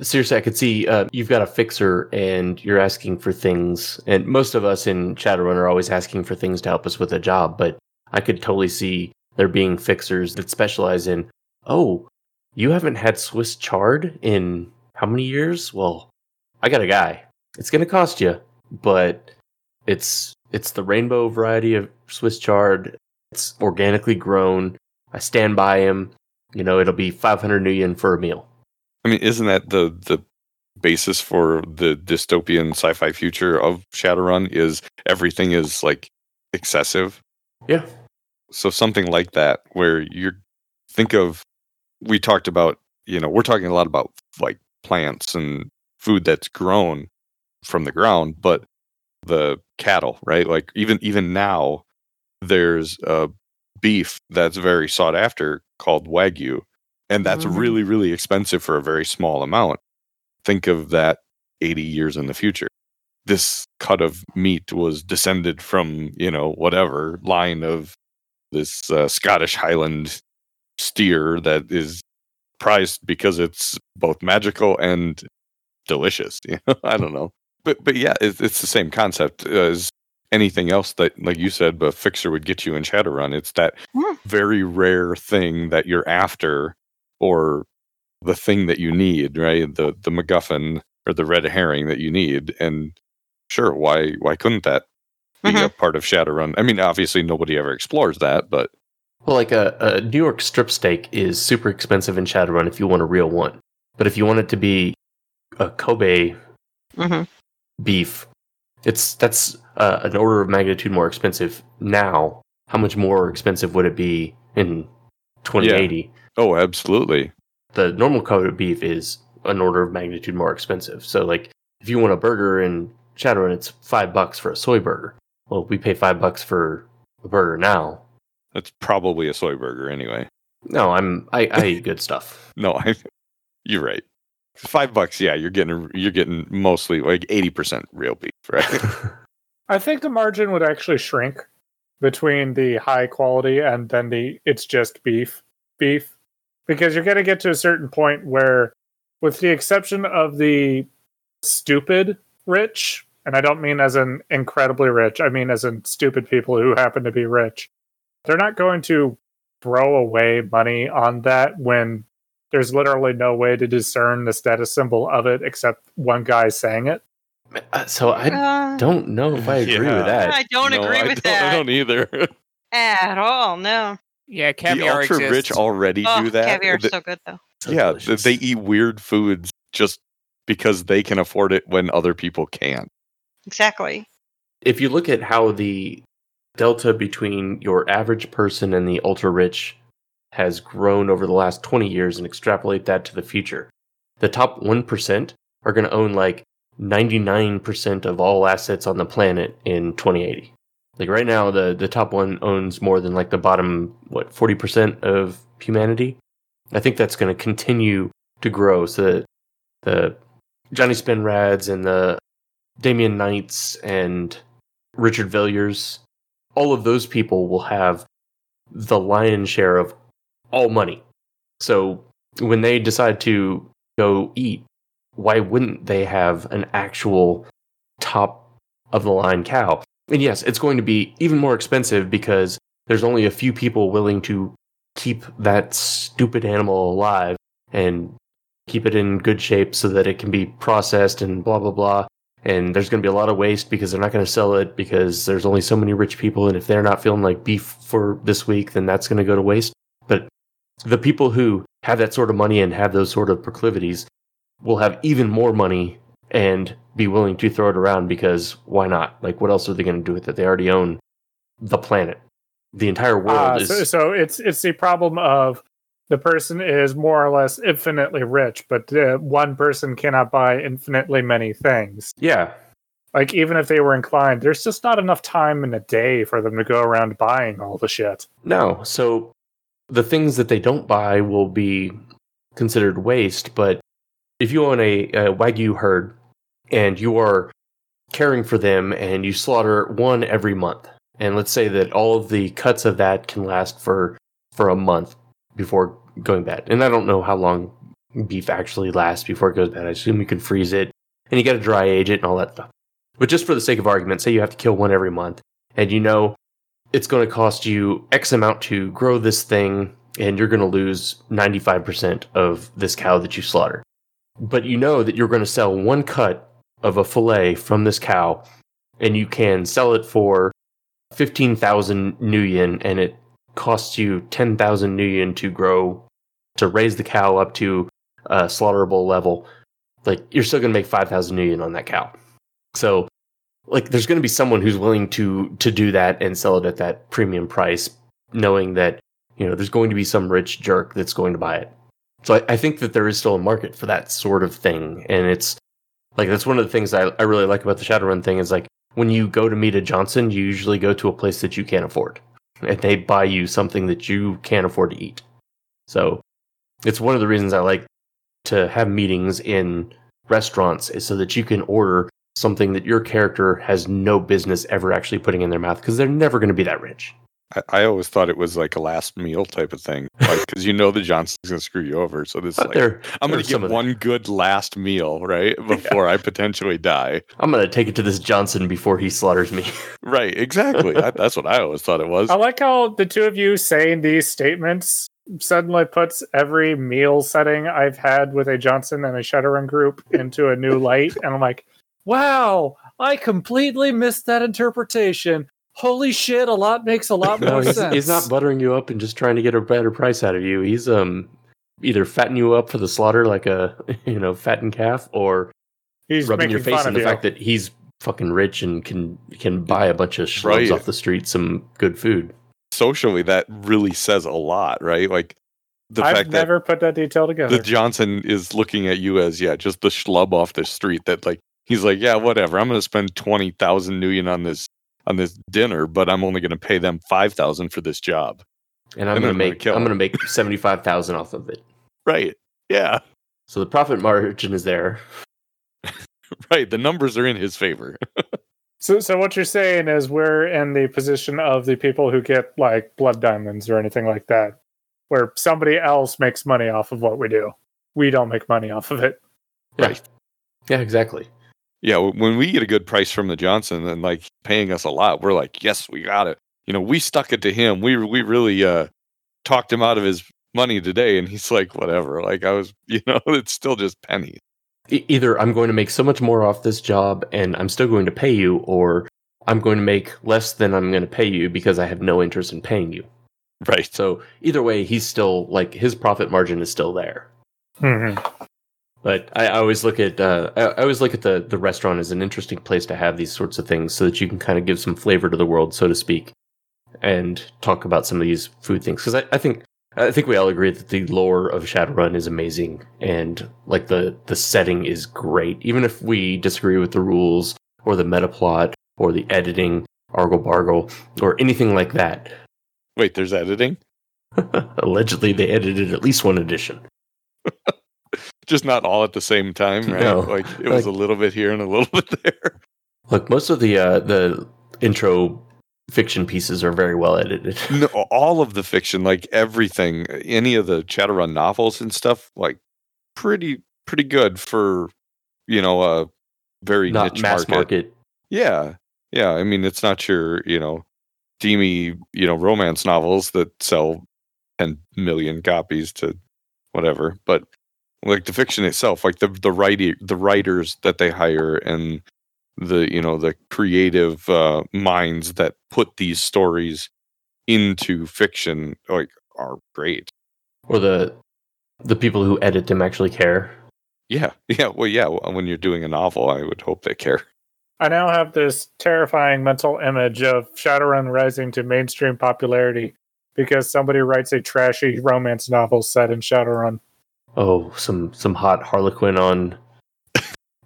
Seriously, I could see uh, you've got a fixer and you're asking for things. And most of us in Shadowrun are always asking for things to help us with a job. But I could totally see there being fixers that specialize in, oh, you haven't had Swiss chard in how many years? Well, I got a guy. It's going to cost you, but it's it's the rainbow variety of Swiss chard. It's organically grown. I stand by him. You know, it'll be 500 nuyen for a meal. I mean, isn't that the the basis for the dystopian sci-fi future of Shadowrun? Is everything is like excessive? Yeah. So something like that, where you think of, we talked about, you know, we're talking a lot about like plants and food that's grown from the ground, but the cattle, right? Like even even now, there's a beef that's very sought after called wagyu, and that's Mhm. really really expensive for a very small amount. Think of that 80 years in the future. This cut of meat was descended from you know whatever line of this uh, Scottish Highland steer that is prized because it's both magical and delicious. You know, I don't know, but but yeah, it's, it's the same concept as anything else that, like you said, a fixer would get you in Shadowrun. It's that Hmm. very rare thing that you're after, or the thing that you need, right? The the MacGuffin or the red herring that you need, and sure, why why couldn't that be a part of Shadowrun? I mean, obviously nobody ever explores that, but Well, like a, a New York strip steak is super expensive in Shadowrun if you want a real one. But if you want it to be a Kobe hmm beef, it's that's uh, an order of magnitude more expensive now. How much more expensive would it be in 2080? oh, absolutely. The normal Kobe beef is an order of magnitude more expensive. So, like, if you want a burger in Shadowrun, it's five bucks for a soy burger. Well, we pay five bucks for a burger now. That's probably a soy burger anyway. No, I'm I, I eat good stuff. No, I. You're right. Five bucks, yeah. You're getting you're getting mostly like eighty percent real beef, right? I think the margin would actually shrink between the high quality and then the it's just beef beef because you're going to get to a certain point where with the exception of the stupid rich and I don't mean as an incredibly rich I mean as in stupid people who happen to be rich they're not going to throw away money on that when there's literally no way to discern the status symbol of it except one guy saying it Uh, so I Uh, don't know if I agree Yeah. with that. I don't No, agree I with don't, I don't either. at all. No. Yeah, the caviar ultra exists. rich already Oh, do that. caviar's Th- so good though. So yeah, th- delicious. they eat weird foods just because they can afford it when other people can't. Exactly. if you look at how the delta between your average person and the ultra rich has grown over the last 20 years and extrapolate that to the future, the top 1% are going to own like 99% of all assets on the planet in 2080. Like right now, the, the top one owns more than like the bottom, what, 40% of humanity? I think that's going to continue to grow. So that the Johnny Spinrads and the Damien Knights and Richard Villiers, all of those people will have the lion's share of all money. So when they decide to go eat, why wouldn't they have an actual top of the line cow? And yes, it's going to be even more expensive because there's only a few people willing to keep that stupid animal alive and keep it in good shape so that it can be processed and blah blah blah. And there's going to be a lot of waste because they're not going to sell it because there's only so many rich people, and if they're not feeling like beef for this week, then that's going to go to waste. But the people who have that sort of money and have those sort of proclivities will have even more money and be willing to throw it around because why not? Like, what else are they going to do with it? They already own the planet. The entire world Ah, is. so, so it's it's the problem of the person is more or less infinitely rich, but uh, one person cannot buy infinitely many things. yeah, Like even if they were inclined, there's just not enough time in a day for them to go around buying all the shit. no. So the things that they don't buy will be considered waste. But if you own a, a Wagyu herd and you are caring for them and you slaughter one every month, and let's say that all of the cuts of that can last for for a month before going bad. And I don't know how long beef actually lasts before it goes bad. I assume you can freeze it and you got to dry age it and all that stuff. But just for the sake of argument, say you have to kill one every month and you know it's going to cost you X amount to grow this thing and you're going to lose 95% of this cow that you slaughter. But you know that you're going to sell one cut of a fillet from this cow and you can sell it for 15,000 nuyen and it costs you 10,000 nuyen to grow to raise the cow up to a slaughterable level. Like you're still going to make 5,000 nuyen on that cow. So like there's going to be someone who's willing to to do that and sell it at that premium price knowing that you know there's going to be some rich jerk that's going to buy it so I, I think that there is still a market for that sort of thing and it's like that's one of the things I, I really like about the shadowrun thing is like when you go to meet a johnson you usually go to a place that you can't afford and they buy you something that you can't afford to eat so it's one of the reasons i like to have meetings in restaurants is so that you can order something that your character has no business ever actually putting in their mouth because they're never going to be that rich. I, I always thought it was like a last meal type of thing, like because you know the Johnson's gonna screw you over. So this But like there, I'm gonna there's some get of that. one good last meal right before I potentially die. I'm going to take it to this Johnson before he slaughters me. Right, exactly. I, that's what I always thought it was. I like how the two of you saying these statements suddenly puts every meal setting I've had with a Johnson and a Shadowrun group into a new light. And I'm like, wow, I completely missed that interpretation. Holy shit, a lot makes a lot no, more he's, sense. he's not buttering you up and just trying to get a better price out of you. He's um either fattening you up for the slaughter like a you know fattened calf, or He's rubbing your face fun in the you. fact that he's fucking rich and can can buy a bunch of schlubs Right. off the street some good food. Socially, that really says a lot, right? Like the I've fact never put that detail together. the Johnson is looking at you as yeah, just the schlub off the street. That like he's like, yeah, whatever. I'm gonna spend twenty thousand nuyen on this on this dinner, but I'm only gonna pay them five thousand for this job. And I'm gonna I'm gonna make I'm gonna make seventy five thousand off of it. Right. Yeah. So the profit margin is there. Right. The numbers are in his favor. So, so what you're saying is we're in the position of the people who get like blood diamonds or anything like that, where somebody else makes money off of what we do. We don't make money off of it. Yeah. Right. Yeah, exactly. Yeah, w- when we get a good price from the Johnson and like paying us a lot, we're like, yes, we got it. You know, we stuck it to him. We we really uh talked him out of his money today, and he's like, whatever. Like I was, you know, it's still just pennies. Either I'm going to make so much more off this job and I'm still going to pay you, or I'm going to make less than I'm going to pay you because I have no interest in paying you. Right. So either way, he's still like his profit margin is still there. But I, I always look at uh, I, I always look at the the restaurant as an interesting place to have these sorts of things, so that you can kind of give some flavor to the world, so to speak, and talk about some of these food things. Because I, I think I think we all agree that the lore of Shadowrun is amazing and like the the setting is great. Even if we disagree with the rules or the meta plot or the editing, argle bargle, or anything like that. Wait, there's editing? Allegedly they edited at least one edition. Just not all at the same time, right? No. Like it was Like- a little bit here and a little bit there. Look, most of the uh the intro fiction pieces are very well edited. No, all of the fiction, like everything, any of the Shadowrun novels and stuff, like pretty pretty good for you know a very Not niche mass market. market. Yeah, yeah. I mean, it's not your you know steamy you know romance novels that sell ten million copies to whatever, but like the fiction itself, like the the writer the writers that they hire and the you know the creative uh, minds that put these stories into fiction like are great. Or the the people who edit them actually care. Yeah, yeah. Well, yeah. When you're doing a novel, I would hope they care. I now have this terrifying mental image of Shadowrun rising to mainstream popularity because somebody writes a trashy romance novel set in Shadowrun. Oh, some some hot Harlequin on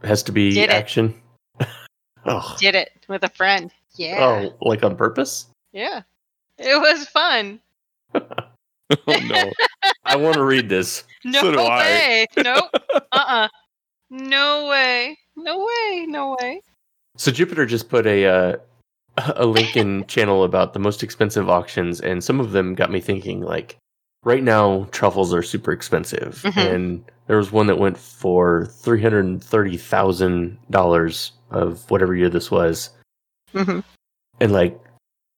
has to be Did action. oh, Did it with a friend. Yeah. oh, like on purpose? Yeah. It was fun. oh no. I want to read this. No So do I. way. Nope. Uh-uh. No way. No way. No way. So Jupiter just put a uh, a link in channel about the most expensive auctions, and some of them got me thinking. Like right now, truffles are super expensive, Mhm. and there was one that went for three hundred thirty thousand dollars of whatever year this was, hmm and like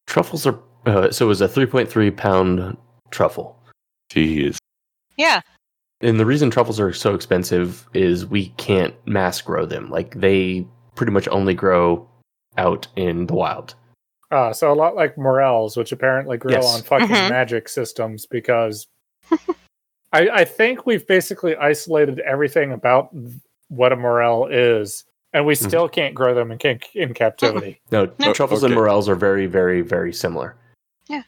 truffles are. Uh, so it was a three point three pound truffle. Jeez. Yeah. And the reason truffles are so expensive is we can't mass grow them. Like they pretty much only grow out in the wild. Uh, so a lot like morels, which apparently grow Yes. on fucking Mhm. magic systems because I, I think we've basically isolated everything about what a morel is, and we Mhm. still can't grow them in, ca- in captivity. No, No. truffles and morels are very, very, very similar. Yeah.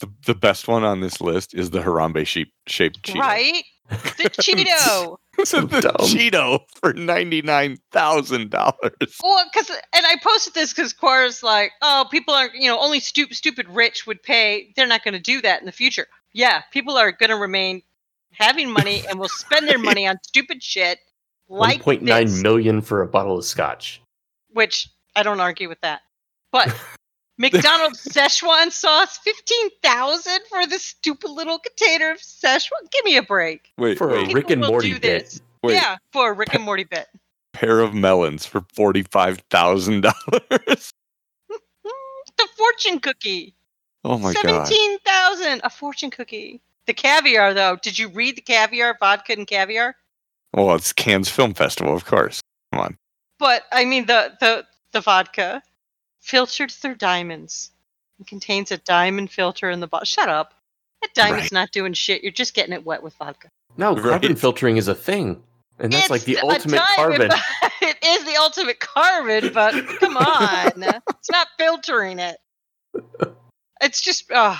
The, the best one on this list is the Harambe sheep shaped Cheeto. Right? The Cheeto. So the dumb. Cheeto for ninety nine thousand dollars. Well, because and I posted this because Quara's like, oh, people are you know only stupid stupid rich would pay. They're not going to do that in the future. Yeah, people are going to remain having money and will spend their money on stupid shit One like point nine this, million for a bottle of scotch. which I don't argue with that. But McDonald's Szechuan sauce, fifteen thousand for this stupid little container of Szechuan. Give me a break. Wait, For a Rick and Morty bit. wait. Yeah, for a Rick and Morty bit. Pair of melons for forty five thousand dollars. The fortune cookie. Oh my god. Seventeen thousand, a fortune cookie. The caviar, though, did you read the caviar, vodka and caviar? Well, it's Cannes Film Festival, of course. Come on. But I mean, the the the vodka filtered through diamonds. It contains a diamond filter in the bottle. Shut up. That diamond's Right. not doing shit. You're just getting it wet with vodka. No, Right. carbon filtering is a thing, and that's like the ultimate diamond, carbon. it is the ultimate carbon, but come on, it's not filtering it. It's just, uh,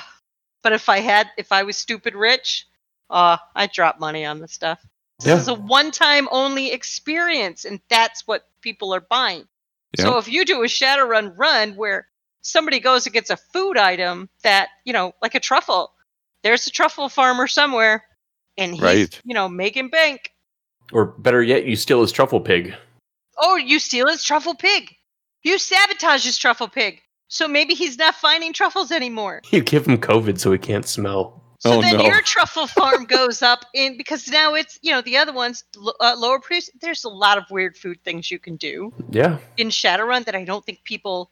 but if I had, if I was stupid rich, uh, I'd drop money on this stuff. This Yeah. is a one-time only experience, and that's what people are buying. So if you do a Shadowrun run run where somebody goes and gets a food item that you know, like a truffle, there's a truffle farmer somewhere, and he's Right. you know making bank. Or better yet, you steal his truffle pig. Oh, you steal his truffle pig. You sabotage his truffle pig. So maybe he's not finding truffles anymore. You give him COVID so he can't smell. So Oh, then no. your truffle farm goes up in because now it's you know the other ones uh, lower price. There's a lot of weird food things you can do Yeah, in Shadowrun that I don't think people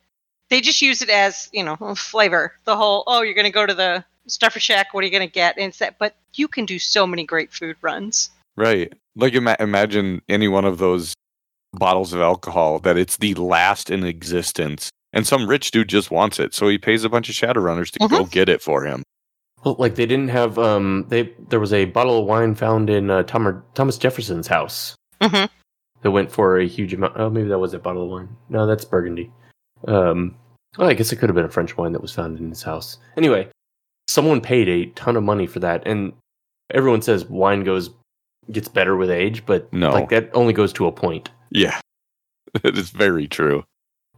they just use it as you know flavor. The whole oh you're gonna go to the Stuffer Shack. What are you gonna get? And it's that, but you can do so many great food runs. Right. Like ima- imagine any one of those bottles of alcohol that it's the last in existence, and some rich dude just wants it, so he pays a bunch of Shadowrunners to go get it for him. Well, like they didn't have. Um, they there was a bottle of wine found in uh, Tom, Thomas Jefferson's house Mhm. that went for a huge amount. Oh, maybe that was a bottle of wine. No, that's Burgundy. Um, well, I guess it could have been a French wine that was found in his house. Anyway, someone paid a ton of money for that, and everyone says wine goes gets better with age, but No. like that only goes to a point. Yeah, it is very true.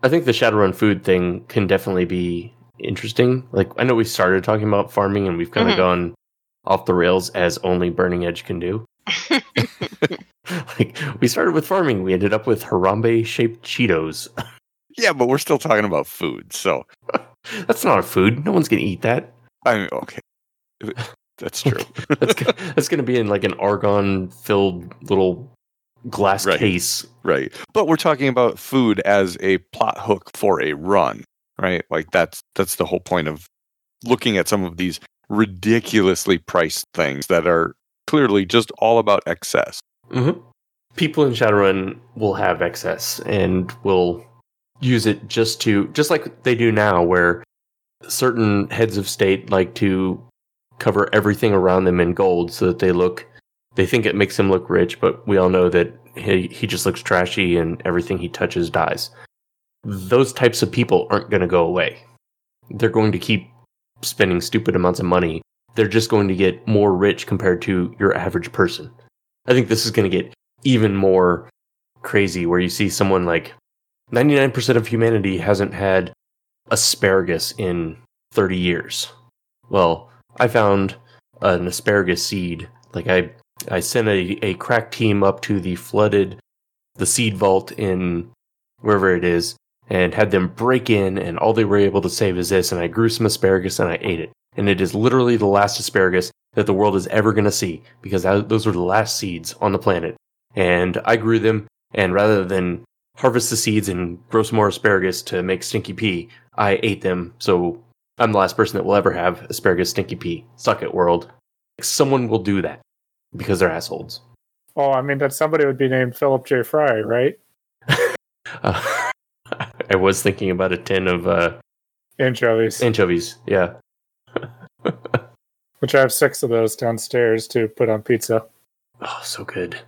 I think the Shadowrun food thing can definitely be interesting. Like I know we started talking about farming and we've kind of Mhm. gone off the rails as only Burning Edge can do. like we started with farming, we ended up with Harambe shaped Cheetos. Yeah, but we're still talking about food, so That's not a food. No one's gonna eat that. I mean, okay, that's true. That's go- that's gonna be in like an argon filled little glass Right. case. Right. But we're talking about food as a plot hook for a run, right? Like that's that's the whole point of looking at some of these ridiculously priced things that are clearly just all about excess. Mm-hmm. People in Shadowrun will have excess and will use it just to, just like they do now, where certain heads of state like to cover everything around them in gold so that they look, they think it makes him look rich, but we all know that he, he just looks trashy and everything he touches dies. Those types of people aren't going to go away. They're going to keep spending stupid amounts of money. They're just going to get more rich compared to your average person. I think this is going to get even more crazy where you see someone like 99% of humanity hasn't had asparagus in 30 years. Well, I found an asparagus seed. Like I I sent a, a crack team up to the flooded the seed vault in wherever it is and had them break in and all they were able to save is this and I grew some asparagus and I ate it. And it is literally the last asparagus that the world is ever going to see because that, those were the last seeds on the planet. And I grew them, and rather than harvest the seeds and grow some more asparagus to make stinky pea, I ate them. So I'm the last person that will ever have asparagus stinky pea. Suck it, world. Someone will do that because they're assholes. Well, I mean, that somebody would be named Philip J. Fry, right? Uh, I was thinking about a tin of uh, Anchovies, anchovies. Yeah. which I have six of those downstairs to put on pizza. Oh, so good.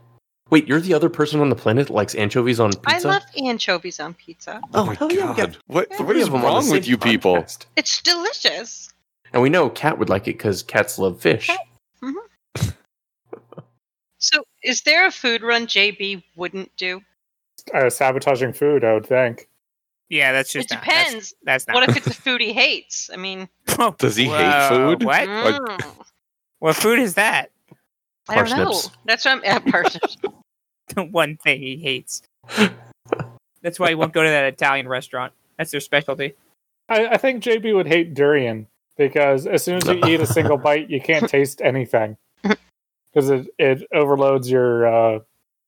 Wait, you're the other person on the planet that likes anchovies on pizza? I love anchovies on pizza. Oh, my hell yeah, we god. what Yeah. what three is of them on the wrong with same you people? podcast. It's delicious. And we know Cat would like it because cats love fish. Cat- So, is there a food run JB wouldn't do? Uh, sabotaging food, I would think. Yeah, that's It just not- that's- depends. That's, not. What if it's a food he hates? I mean, Does he hate food? What? mm, What food is that? I don't know. Parsnips. That's what I'm at parsnips. The one thing he hates. That's why he won't go to that Italian restaurant. That's their specialty. I, I think JB would hate durian because as soon as you eat a single bite, you can't taste anything because it, it overloads your uh,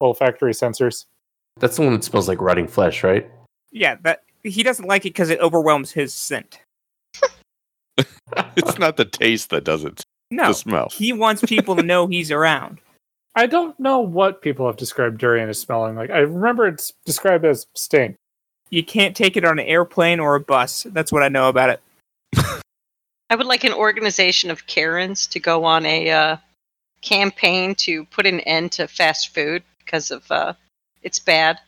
olfactory sensors. That's the one that smells like rotting flesh, right? Yeah, that he doesn't like it because it overwhelms his scent. It's not the taste that does it. No, The smell. he wants people to know he's around. I don't know what people have described durian as smelling like. I remember it's described as stink. You can't take it on an airplane or a bus. That's what I know about it. I would like an organization of Karens to go on a uh, campaign to put an end to fast food because of uh, it's bad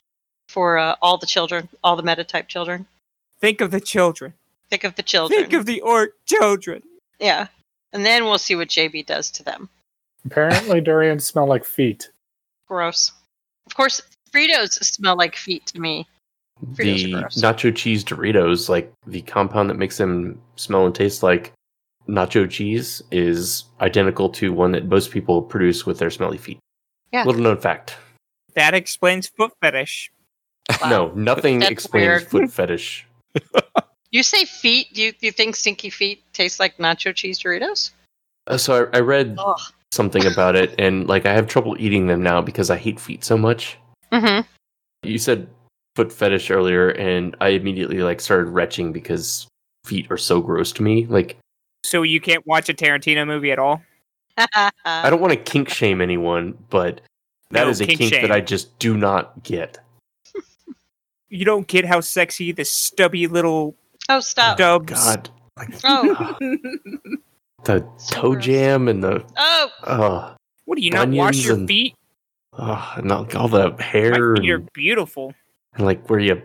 for uh, all the children, all the meta type children. Think of the children. Think of the children. Think of the orc children. yeah, and then we'll see what JB does to them. Apparently, durians smell like feet. Gross. Of course, Fritos smell like feet to me. Fritos the nacho cheese Doritos, like the compound that makes them smell and taste like nacho cheese, is identical to one that most people produce with their smelly feet. Yeah. Little known fact. That explains foot fetish. Wow. No, nothing That's explains weird. foot fetish. You say feet? Do you, you think stinky feet taste like nacho cheese Doritos? Uh, so I, I read Ugh. something about it, and like I have trouble eating them now because I hate feet so much. Mm-hmm. You said foot fetish earlier, and I immediately like started retching because feet are so gross to me. Like So you can't watch a Tarantino movie at all? I don't want to kink shame anyone, but that No, is a kink kink that I just do not get. You don't get how sexy the stubby little oh, stop. stubs. God, Oh, the So toe gross. jam and the oh, uh, what do you not wash your and feet? uh, and all all the hair My feet are beautiful. and like where you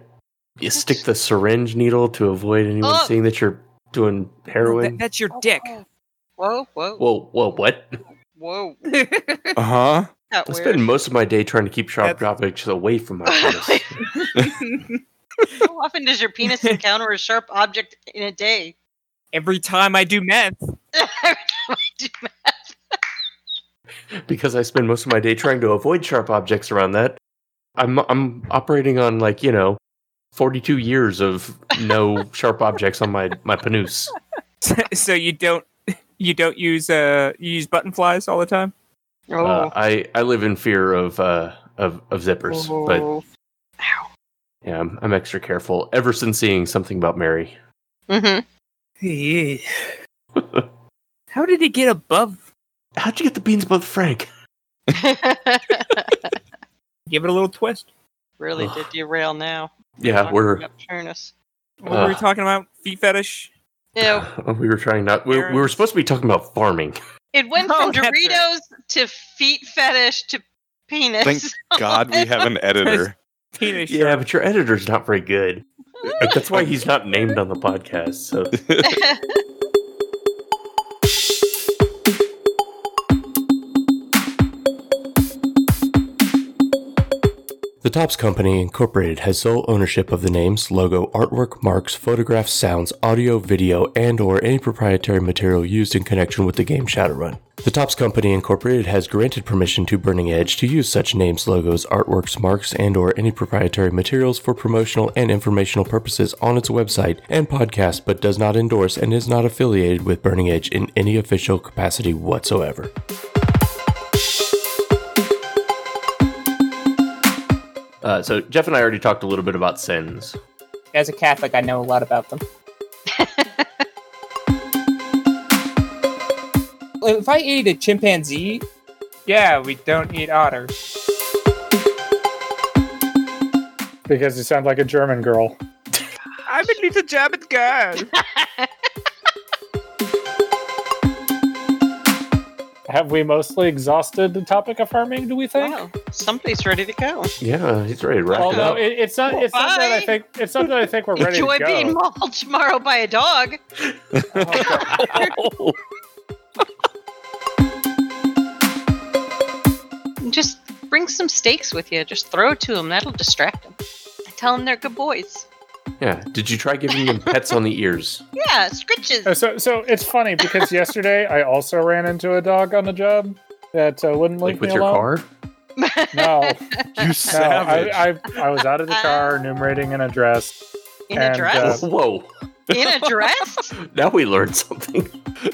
you stick the syringe needle to avoid anyone Oh. seeing that you're doing That- heroin. that's your dick. Oh, Whoa, whoa, Whoa, whoa, what? whoa. Uh huh. That I weird. spend most of my day trying to keep sharp That's- objects away from my penis. How often does your penis encounter a sharp object in a day? Every time I do meth. Every time I do math. because I spend most of my day trying to avoid sharp objects around that. I'm I'm operating on like you know, forty two years of no sharp objects on my my panus. so you don't you don't use uh you use button flies all the time? Oh. Uh, I I live in fear of uh of of zippers, but Oh. yeah, I'm, I'm extra careful ever since seeing something about Mary. Mhm. How did it get above? How'd you get the beans above Frank? Give it a little twist. really Ugh. did derail now. Yeah, we're about Turnus. What were we Ugh. talking about? Feet fetish. Ew. we were trying not. We, we were supposed to be talking about farming. It went Oh, from that's right. Doritos to feet fetish to penis. Thank God we have an editor. Penis. Yeah, but your editor's not very good. That's why he's not named on the podcast. So The Topps Company Incorporated has sole ownership of the names, logo, artwork, marks, photographs, sounds, audio, video, and or any proprietary material used in connection with the game Shadowrun. The Topps Company Incorporated has granted permission to Burning Edge to use such names, logos, artworks, marks, and or any proprietary materials for promotional and informational purposes on its website and podcast, but does not endorse and is not affiliated with Burning Edge in any official capacity whatsoever. Uh, so Jeff and I already talked a little bit about sins. As a Catholic, I know a lot about them. if I ate a chimpanzee, yeah, we don't eat otters. because you sound like a German girl. I'm a little German girl. Have we mostly exhausted the topic of farming? Do we think? wow. Somebody's ready to go. Yeah, he's ready to wrap Well, it no, up. it, it's not. It's not that I think. It's not that I think we're ready Enjoy to go. being mauled tomorrow by a dog. Just bring some steaks with you. Just throw it to them. That'll distract them. Tell them they're good boys. Yeah. Did you try giving him pets on the ears? Yeah, scritches. Uh, So, so it's funny because yesterday I also ran into a dog on the job that uh, wouldn't leave Like with me your alone. car? No, You no, savage. I, I, I was out of the car enumerating an address, In a and, dress? uh, Whoa. In a dress? Now we learned something.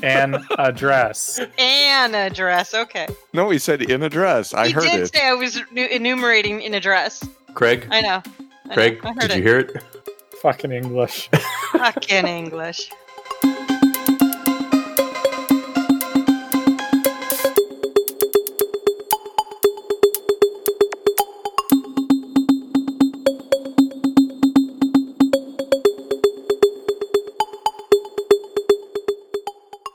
and address. dress. and a. Okay. no, he said in a dress. I he heard did it. say I was enumerating in a dress. Craig? I know. I know. Craig, I did it. you hear it? Fucking English. Fucking English.